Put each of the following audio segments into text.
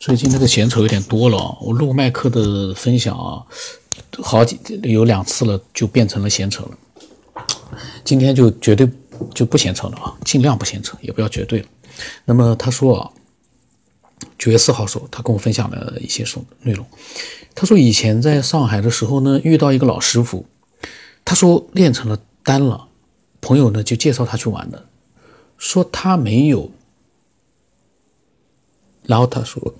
最近那个闲扯有点多了，我录麦克的分享啊，好几有两次了，就变成了闲扯了。今天就绝对就不闲扯了啊，尽量不闲扯，也不要绝对了。那么他说啊，九月四号时候，他跟我分享了一些说内容。他说以前在上海的时候呢，遇到一个老师傅，他说练成了丹了，朋友呢就介绍他去玩的，说他没有，然后他说。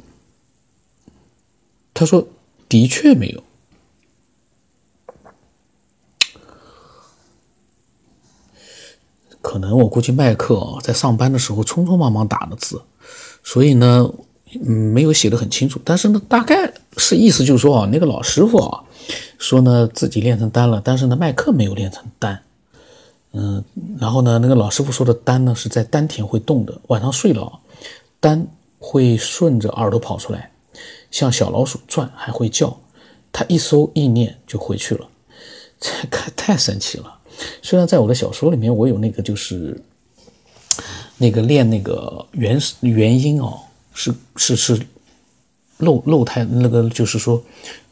他说：“的确没有，可能我估计麦克啊在上班的时候匆匆忙忙打的字，所以呢，嗯，没有写的很清楚。但是呢，大概是意思就是说啊，那个老师傅啊说呢自己练成丹了，但是呢，麦克没有练成丹。嗯，然后呢，那个老师傅说的丹呢是在丹田会动的，晚上睡了啊，丹会顺着耳朵跑出来。”像小老鼠转还会叫，他一搜意念就回去了，这太太神奇了。虽然在我的小说里面，我有那个就是那个练那个原原因哦，是是是漏漏胎那个就是说，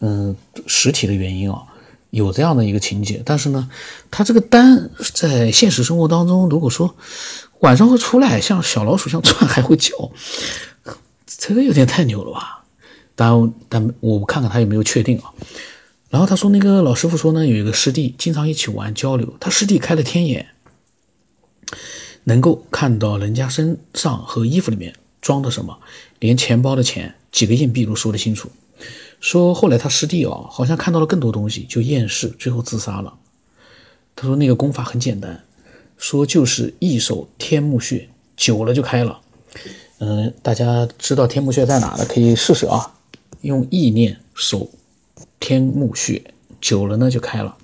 嗯，实体的原因啊，有这样的一个情节。但是呢，他这个单在现实生活当中，如果说晚上会出来像小老鼠像转还会叫，这个有点太牛了吧？但但我看看他有没有确定啊？然后他说那个老师傅说呢，有一个师弟经常一起玩交流，他师弟开了天眼，能够看到人家身上和衣服里面装的什么，连钱包的钱几个硬币都说得清楚。说后来他师弟啊，好像看到了更多东西，就厌世，最后自杀了。他说那个功法很简单，说就是一手天目穴，久了就开了。嗯，大家知道天目穴在哪的，可以试试啊。用意念守天目穴，久了呢就开了。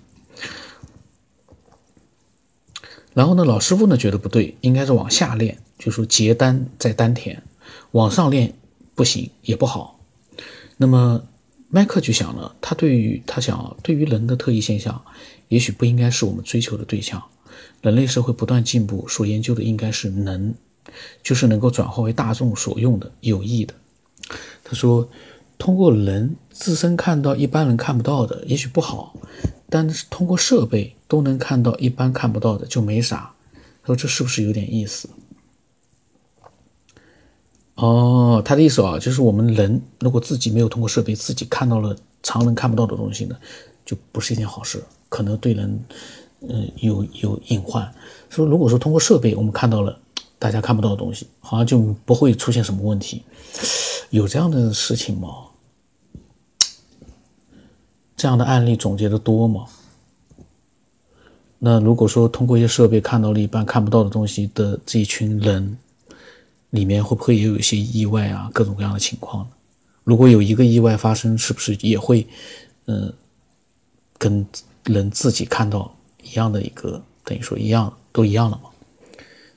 然后呢，老师傅呢觉得不对，应该是往下练，就说结丹在丹田，往上练不行也不好。那么麦克就想了，他对于他想，对于人的特异现象，也许不应该是我们追求的对象。人类社会不断进步，所研究的应该是能，就是能够转化为大众所用的有益的。他说。通过人自身看到一般人看不到的，也许不好；但是通过设备都能看到一般看不到的，就没啥。说这是不是有点意思？哦，他的意思啊，就是我们人如果自己没有通过设备，自己看到了常人看不到的东西呢，就不是一件好事，可能对人，嗯，有有隐患。说如果说通过设备我们看到了大家看不到的东西，好像就不会出现什么问题。有这样的事情吗？这样的案例总结的多吗？那如果说通过一些设备看到了一般看不到的东西的这一群人，里面会不会也有一些意外啊？各种各样的情况？如果有一个意外发生，是不是也会，嗯，跟人自己看到一样的一个，等于说一样都一样了吗？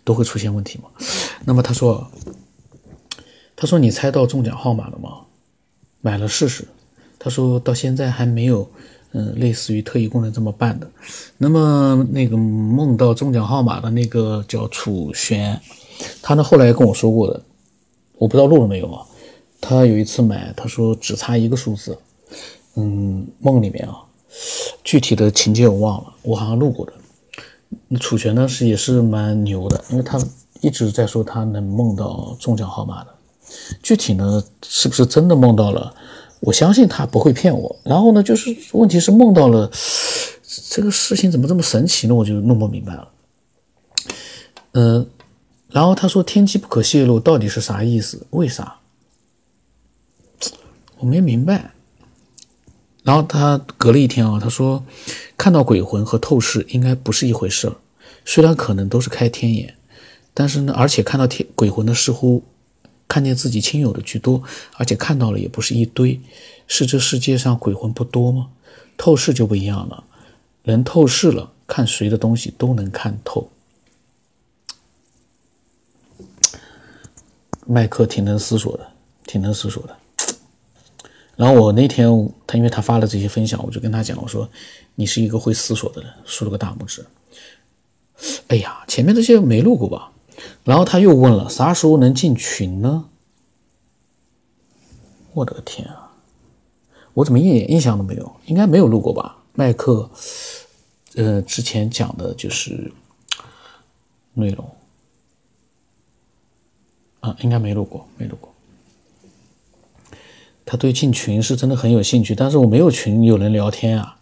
都会出现问题吗？那么他说。他说：“你猜到中奖号码了吗？买了试试。”他说到现在还没有，嗯，类似于特异功能这么办的。那么那个梦到中奖号码的那个叫楚玄，他呢后来跟我说过的，我不知道录了没有啊？他有一次买，他说只差一个数字，嗯，梦里面啊，具体的情节我忘了，我好像录过的。楚玄呢是也是蛮牛的，因为他一直在说他能梦到中奖号码的。具体呢，是不是真的梦到了？我相信他不会骗我。然后呢，就是问题是梦到了这个事情怎么这么神奇呢？我就弄不明白了。嗯，然后他说“天机不可泄露”到底是啥意思？为啥？我没明白。然后他隔了一天啊，他说看到鬼魂和透视应该不是一回事儿。虽然可能都是开天眼，但是呢，而且看到天鬼魂的似乎。看见自己亲友的居多，而且看到了也不是一堆，是这世界上鬼魂不多吗？透视就不一样了，人透视了，看谁的东西都能看透。麦克挺能思索的，挺能思索的。然后我那天他因为他发了这些分享，我就跟他讲，我说你是一个会思索的人，竖了个大拇指。哎呀，前面这些没录过吧？然后他又问了：“啥时候能进群呢？”我的天啊！我怎么一点印象都没有？应该没有录过吧？麦克，呃，之前讲的就是内容啊，应该没录过，没录过。他对进群是真的很有兴趣，但是我没有群有人聊天啊。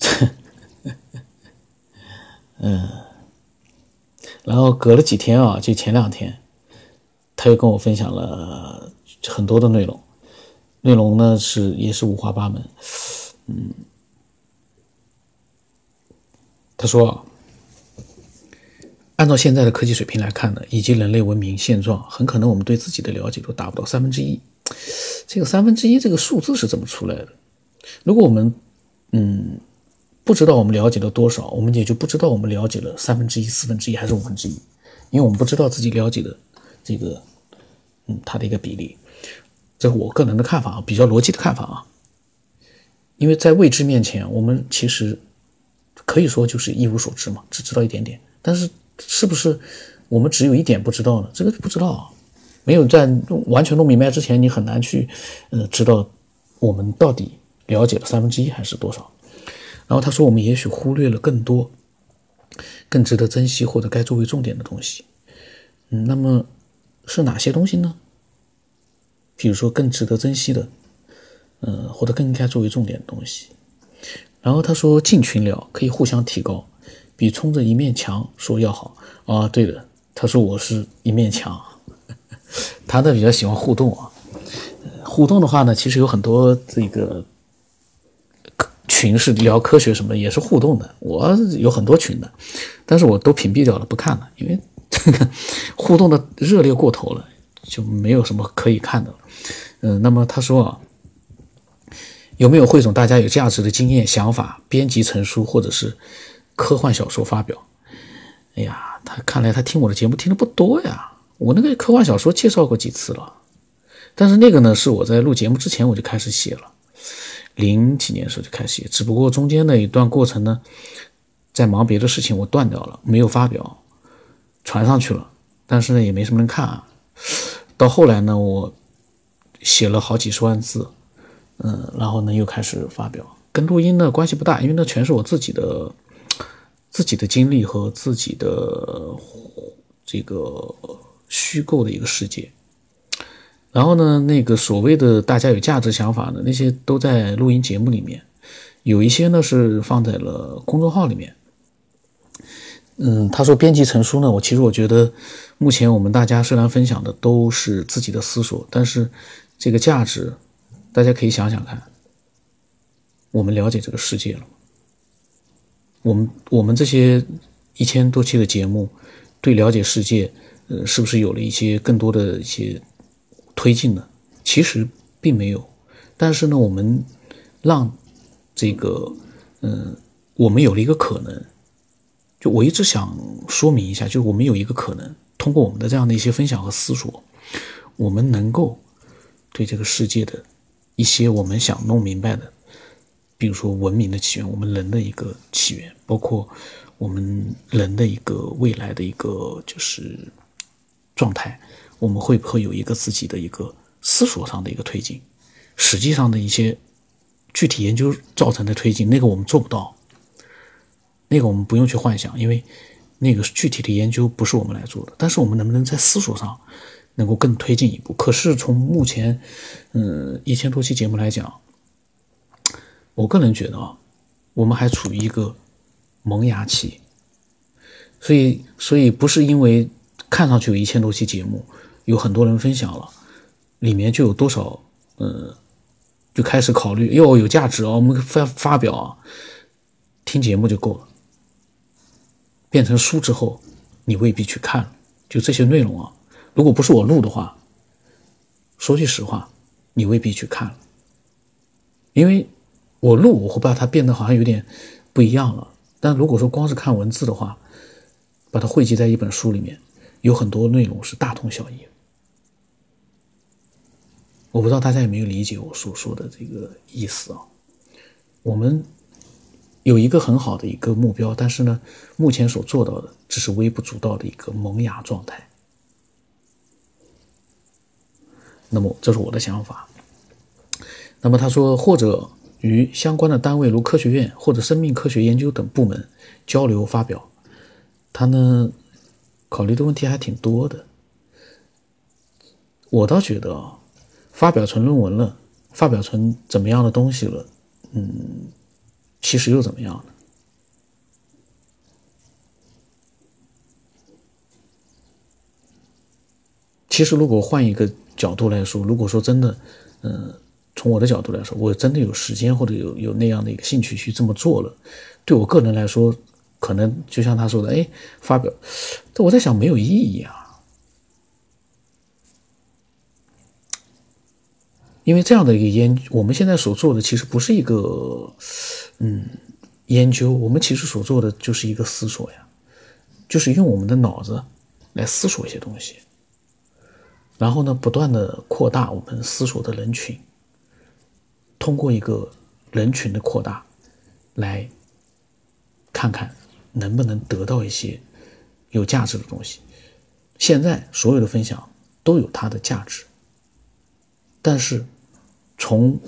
嗯，然后隔了几天啊，就前两天，他又跟我分享了很多的内容，内容呢是也是五花八门。嗯，他说，按照现在的科技水平来看呢，以及人类文明现状，很可能我们对自己的了解都达不到三分之一。这个三分之一这个数字是怎么出来的？如果我们嗯不知道我们了解了多少，我们也就不知道我们了解了三分之一、四分之一还是五分之一，因为我们不知道自己了解的这个嗯它的一个比例。这是我个人的看法啊，比较逻辑的看法啊。因为在未知面前，我们其实可以说就是一无所知嘛，只知道一点点。但是是不是我们只有一点不知道呢？这个不知道啊。没有在完全弄明白之前，你很难去，呃，知道我们到底了解了三分之一还是多少。然后他说，我们也许忽略了更多、更值得珍惜或者该作为重点的东西。嗯，那么是哪些东西呢？比如说更值得珍惜的，呃，或者更应该作为重点的东西。然后他说，进群聊可以互相提高，比冲着一面墙说要好啊。对的，他说我是一面墙。他呢比较喜欢互动啊，互动的话呢，其实有很多这个群是聊科学什么也是互动的。我有很多群的，但是我都屏蔽掉了，不看了，因为这 个互动的热烈过头了，就没有什么可以看的了。嗯，那么他说啊，有没有汇总大家有价值的经验、想法，编辑成书或者是科幻小说发表？哎呀，他看来他听我的节目听的不多呀。我那个科幻小说介绍过几次了，但是那个呢是我在录节目之前我就开始写了，零几年时候就开始写，只不过中间的一段过程呢，在忙别的事情我断掉了，没有发表，传上去了，但是呢也没什么人看啊。到后来呢，我写了好几十万字，嗯，然后呢又开始发表，跟录音呢关系不大，因为那全是我自己的自己的经历和自己的这个。虚构的一个世界，然后呢，那个所谓的大家有价值想法的那些都在录音节目里面，有一些呢是放在了公众号里面。嗯，他说编辑成书呢，我其实我觉得，目前我们大家虽然分享的都是自己的思索，但是这个价值，大家可以想想看，我们了解这个世界了吗？我们我们这些一千多期的节目，对了解世界。呃，是不是有了一些更多的一些推进呢？其实并没有，但是呢，我们让这个，嗯，我们有了一个可能，就我一直想说明一下，就是我们有一个可能，通过我们的这样的一些分享和思索，我们能够对这个世界的一些我们想弄明白的，比如说文明的起源，我们人的一个起源，包括我们人的一个未来的一个就是。状态，我们会不会有一个自己的一个思索上的一个推进？实际上的一些具体研究造成的推进，那个我们做不到，那个我们不用去幻想，因为那个具体的研究不是我们来做的。但是我们能不能在思索上能够更推进一步？可是从目前，嗯，一千多期节目来讲，我个人觉得啊，我们还处于一个萌芽期，所以，所以不是因为。看上去有一千多期节目，有很多人分享了，里面就有多少，呃，就开始考虑哟有价值啊，我们发发表啊，听节目就够了。变成书之后，你未必去看，就这些内容啊，如果不是我录的话，说句实话，你未必去看了，因为我录我会把它变得好像有点不一样了。但如果说光是看文字的话，把它汇集在一本书里面。有很多内容是大同小异，我不知道大家有没有理解我所说的这个意思啊？我们有一个很好的一个目标，但是呢，目前所做到的只是微不足道的一个萌芽状态。那么这是我的想法。那么他说，或者与相关的单位如科学院或者生命科学研究等部门交流发表。他呢，考虑的问题还挺多的。我倒觉得啊，发表成论文了，发表成怎么样的东西了，嗯，其实又怎么样呢？其实，如果换一个角度来说，如果说真的，嗯，从我的角度来说，我真的有时间或者有有那样的一个兴趣去这么做了，对我个人来说，可能就像他说的，哎，发表，这我在想没有意义啊，因为这样的一个研，我们现在所做的其实不是一个，嗯，研究，我们其实所做的就是一个思索呀，就是用我们的脑子来思索一些东西。然后呢，不断的扩大我们思索的人群，通过一个人群的扩大，来看看能不能得到一些有价值的东西。现在所有的分享都有它的价值，但是从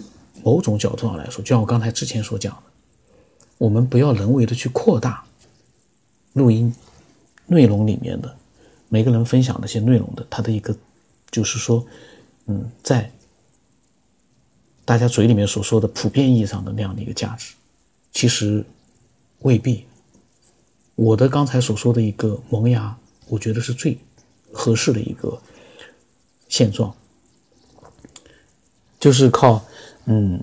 某种角度上来说，就像我刚才之前所讲的，我们不要人为的去扩大录音内容里面的每个人分享那些内容的它的一个。就是说，嗯，在大家嘴里面所说的普遍意义上的那样的一个价值，其实未必。我的刚才所说的一个萌芽，我觉得是最合适的一个现状，就是靠嗯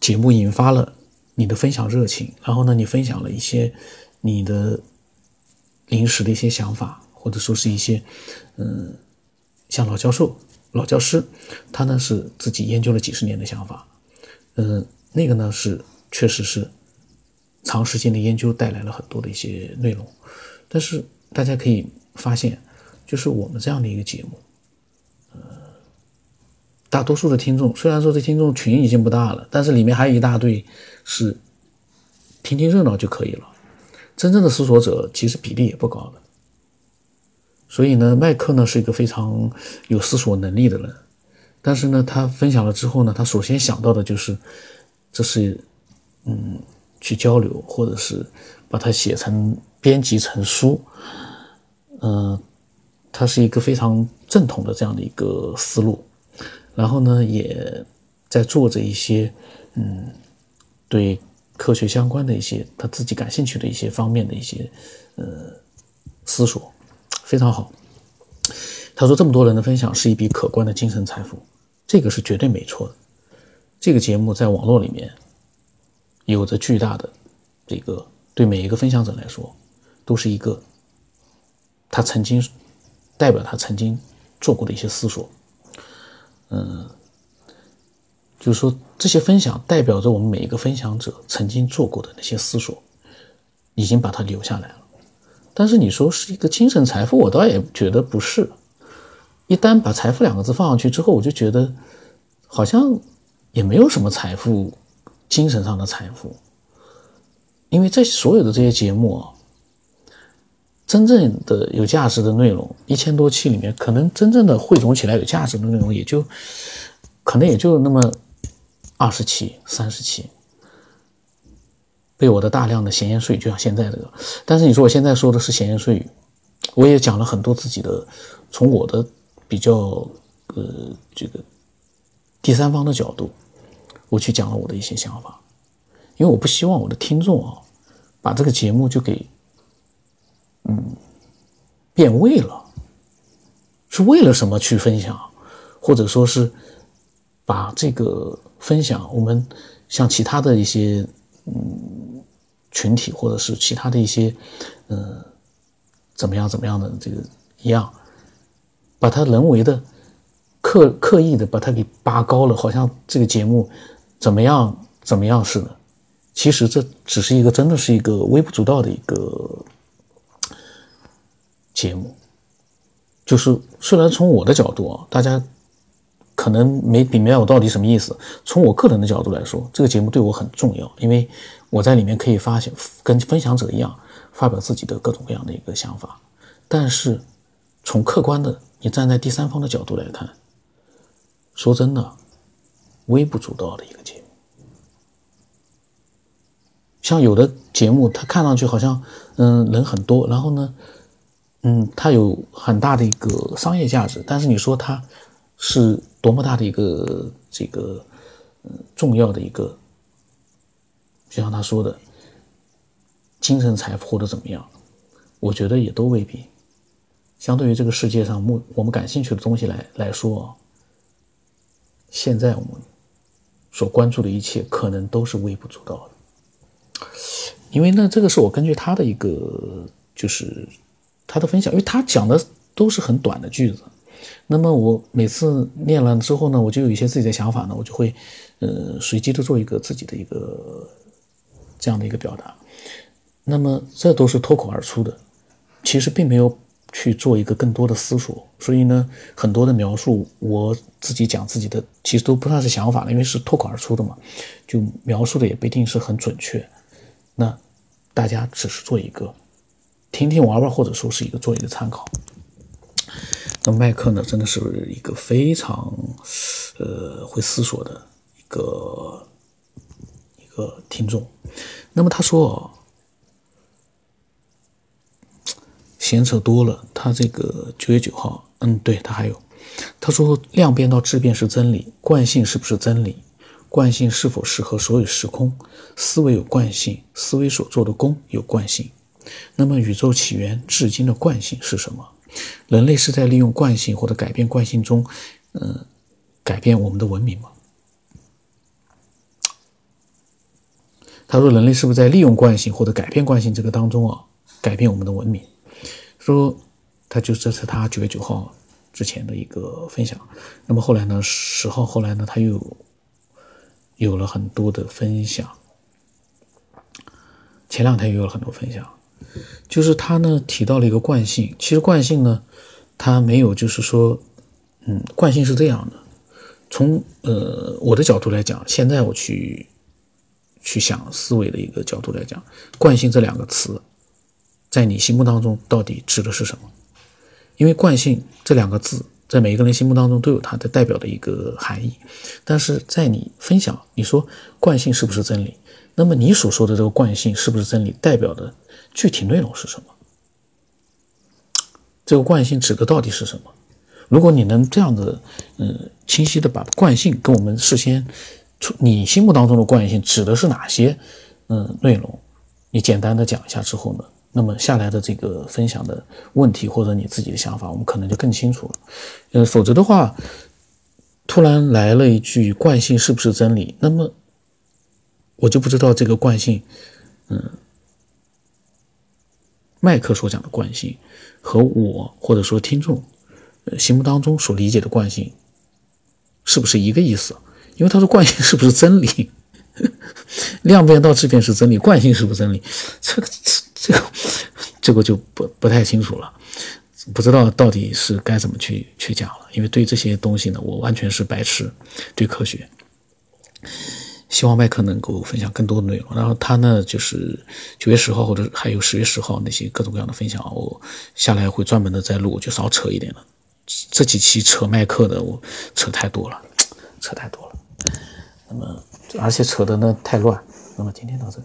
节目引发了你的分享热情，然后呢，你分享了一些你的临时的一些想法，或者说是一些嗯。像老教授、老教师，他呢是自己研究了几十年的想法，嗯，那个呢是确实是长时间的研究带来了很多的一些内容，但是大家可以发现，就是我们这样的一个节目，大多数的听众虽然说这听众群已经不大了，但是里面还有一大堆是听听热闹就可以了，真正的思索者其实比例也不高的。所以呢，麦克呢是一个非常有思索能力的人，但是呢，他分享了之后呢，他首先想到的就是，这是，嗯，去交流，或者是把它写成编辑成书，嗯，他是一个非常正统的这样的一个思路，然后呢，也在做着一些，嗯，对科学相关的一些他自己感兴趣的一些方面的一些，呃，思索。非常好，他说这么多人的分享是一笔可观的精神财富，这个是绝对没错的。这个节目在网络里面有着巨大的这个，对每一个分享者来说都是一个他曾经代表他曾经做过的一些思索。嗯，就是说这些分享代表着我们每一个分享者曾经做过的那些思索，已经把它留下来了。但是你说是一个精神财富，我倒也觉得不是。一旦把“财富”两个字放上去之后，我就觉得好像也没有什么财富，精神上的财富。因为这所有的这些节目啊，真正的有价值的内容，一千多期里面，可能真正的汇总起来有价值的内容，也就可能也就那么二十期、三十期。被我的大量的闲言碎语，就像现在这个，但是你说我现在说的是闲言碎语，我也讲了很多自己的，从我的比较呃这个第三方的角度，我去讲了我的一些想法，因为我不希望我的听众啊，把这个节目就给变味了，是为了什么去分享，或者说是把这个分享，我们像其他的一些嗯。群体或者是其他的一些，嗯，怎么样怎么样的这个一样，把它人为的刻刻意的把它给拔高了，好像这个节目怎么样怎么样似的。其实这只是一个真的是一个微不足道的一个节目，就是虽然从我的角度啊，大家可能没明白我到底什么意思。从我个人的角度来说，这个节目对我很重要，因为。我在里面可以发现，跟分享者一样发表自己的各种各样的一个想法，但是从客观的，你站在第三方的角度来看，说真的，微不足道的一个节目。像有的节目，它看上去好像嗯人很多，然后呢，嗯，它有很大的一个商业价值，但是你说它是多么大的一个这个嗯重要的一个，就像他说的，精神财富或者怎么样，我觉得也都未必。相对于这个世界上目我们感兴趣的东西来来说，现在我们所关注的一切可能都是微不足道的。因为呢，这个是我根据他的一个就是他的分享，因为他讲的都是很短的句子。那么我每次念了之后呢，我就有一些自己的想法呢，我就会呃随机的做一个自己的一个这样的一个表达。那么这都是脱口而出的，其实并没有。去做一个更多的思索，所以呢，很多的描述我自己讲自己的，其实都不算是想法了，因为是脱口而出的嘛，就描述的也不一定是很准确。那大家只是做一个听听玩玩，或者说是一个做一个参考。那麦克呢，真的是一个非常呃会思索的一个一个听众。那么他说。闲扯多了，他这个九月九号，嗯，对他还有，他说量变到质变是真理，惯性是不是真理？惯性是否适合所有时空？思维有惯性，思维所做的功有惯性。那么宇宙起源至今的惯性是什么？人类是在利用惯性或者改变惯性中，嗯，改变我们的文明吗？他说人类是不是在利用惯性或者改变惯性这个当中啊，改变我们的文明？说，他就这是他九月九号之前的一个分享。那么后来呢，十号后来呢，他又有了很多的分享。前两天又有了很多分享，就是他呢提到了一个惯性。其实惯性呢，它没有就是说，嗯，惯性是这样的。从呃我的角度来讲，现在我去去想思维的一个角度来讲，惯性这两个词。在你心目当中到底指的是什么？因为惯性这两个字在每一个人心目当中都有它的代表的一个含义，但是在你分享你说惯性是不是真理？那么你所说的这个惯性是不是真理？代表的具体内容是什么？这个惯性指的到底是什么？如果你能这样子嗯清晰的把惯性跟我们事先你心目当中的惯性指的是哪些嗯内容？你简单的讲一下之后呢？那么下来的这个分享的问题或者你自己的想法，我们可能就更清楚了。呃，否则的话，突然来了一句“惯性是不是真理”，那么我就不知道这个惯性，嗯，麦克所讲的惯性和我或者说听众心目当中所理解的惯性是不是一个意思？因为他说惯性是不是真理？量变到质变是真理，惯性是不是真理？这个这个这个就不不太清楚了，不知道到底是该怎么去去讲了。因为对这些东西呢，我完全是白痴。对科学，希望麦克能够分享更多的内容。然后他呢，就是九月十号或者还有十月十号那些各种各样的分享，我下来会专门的再录，就少扯一点了。这几期扯麦克的，我扯太多了，扯太多了。那么。而且扯的呢太乱，那么今天到这里。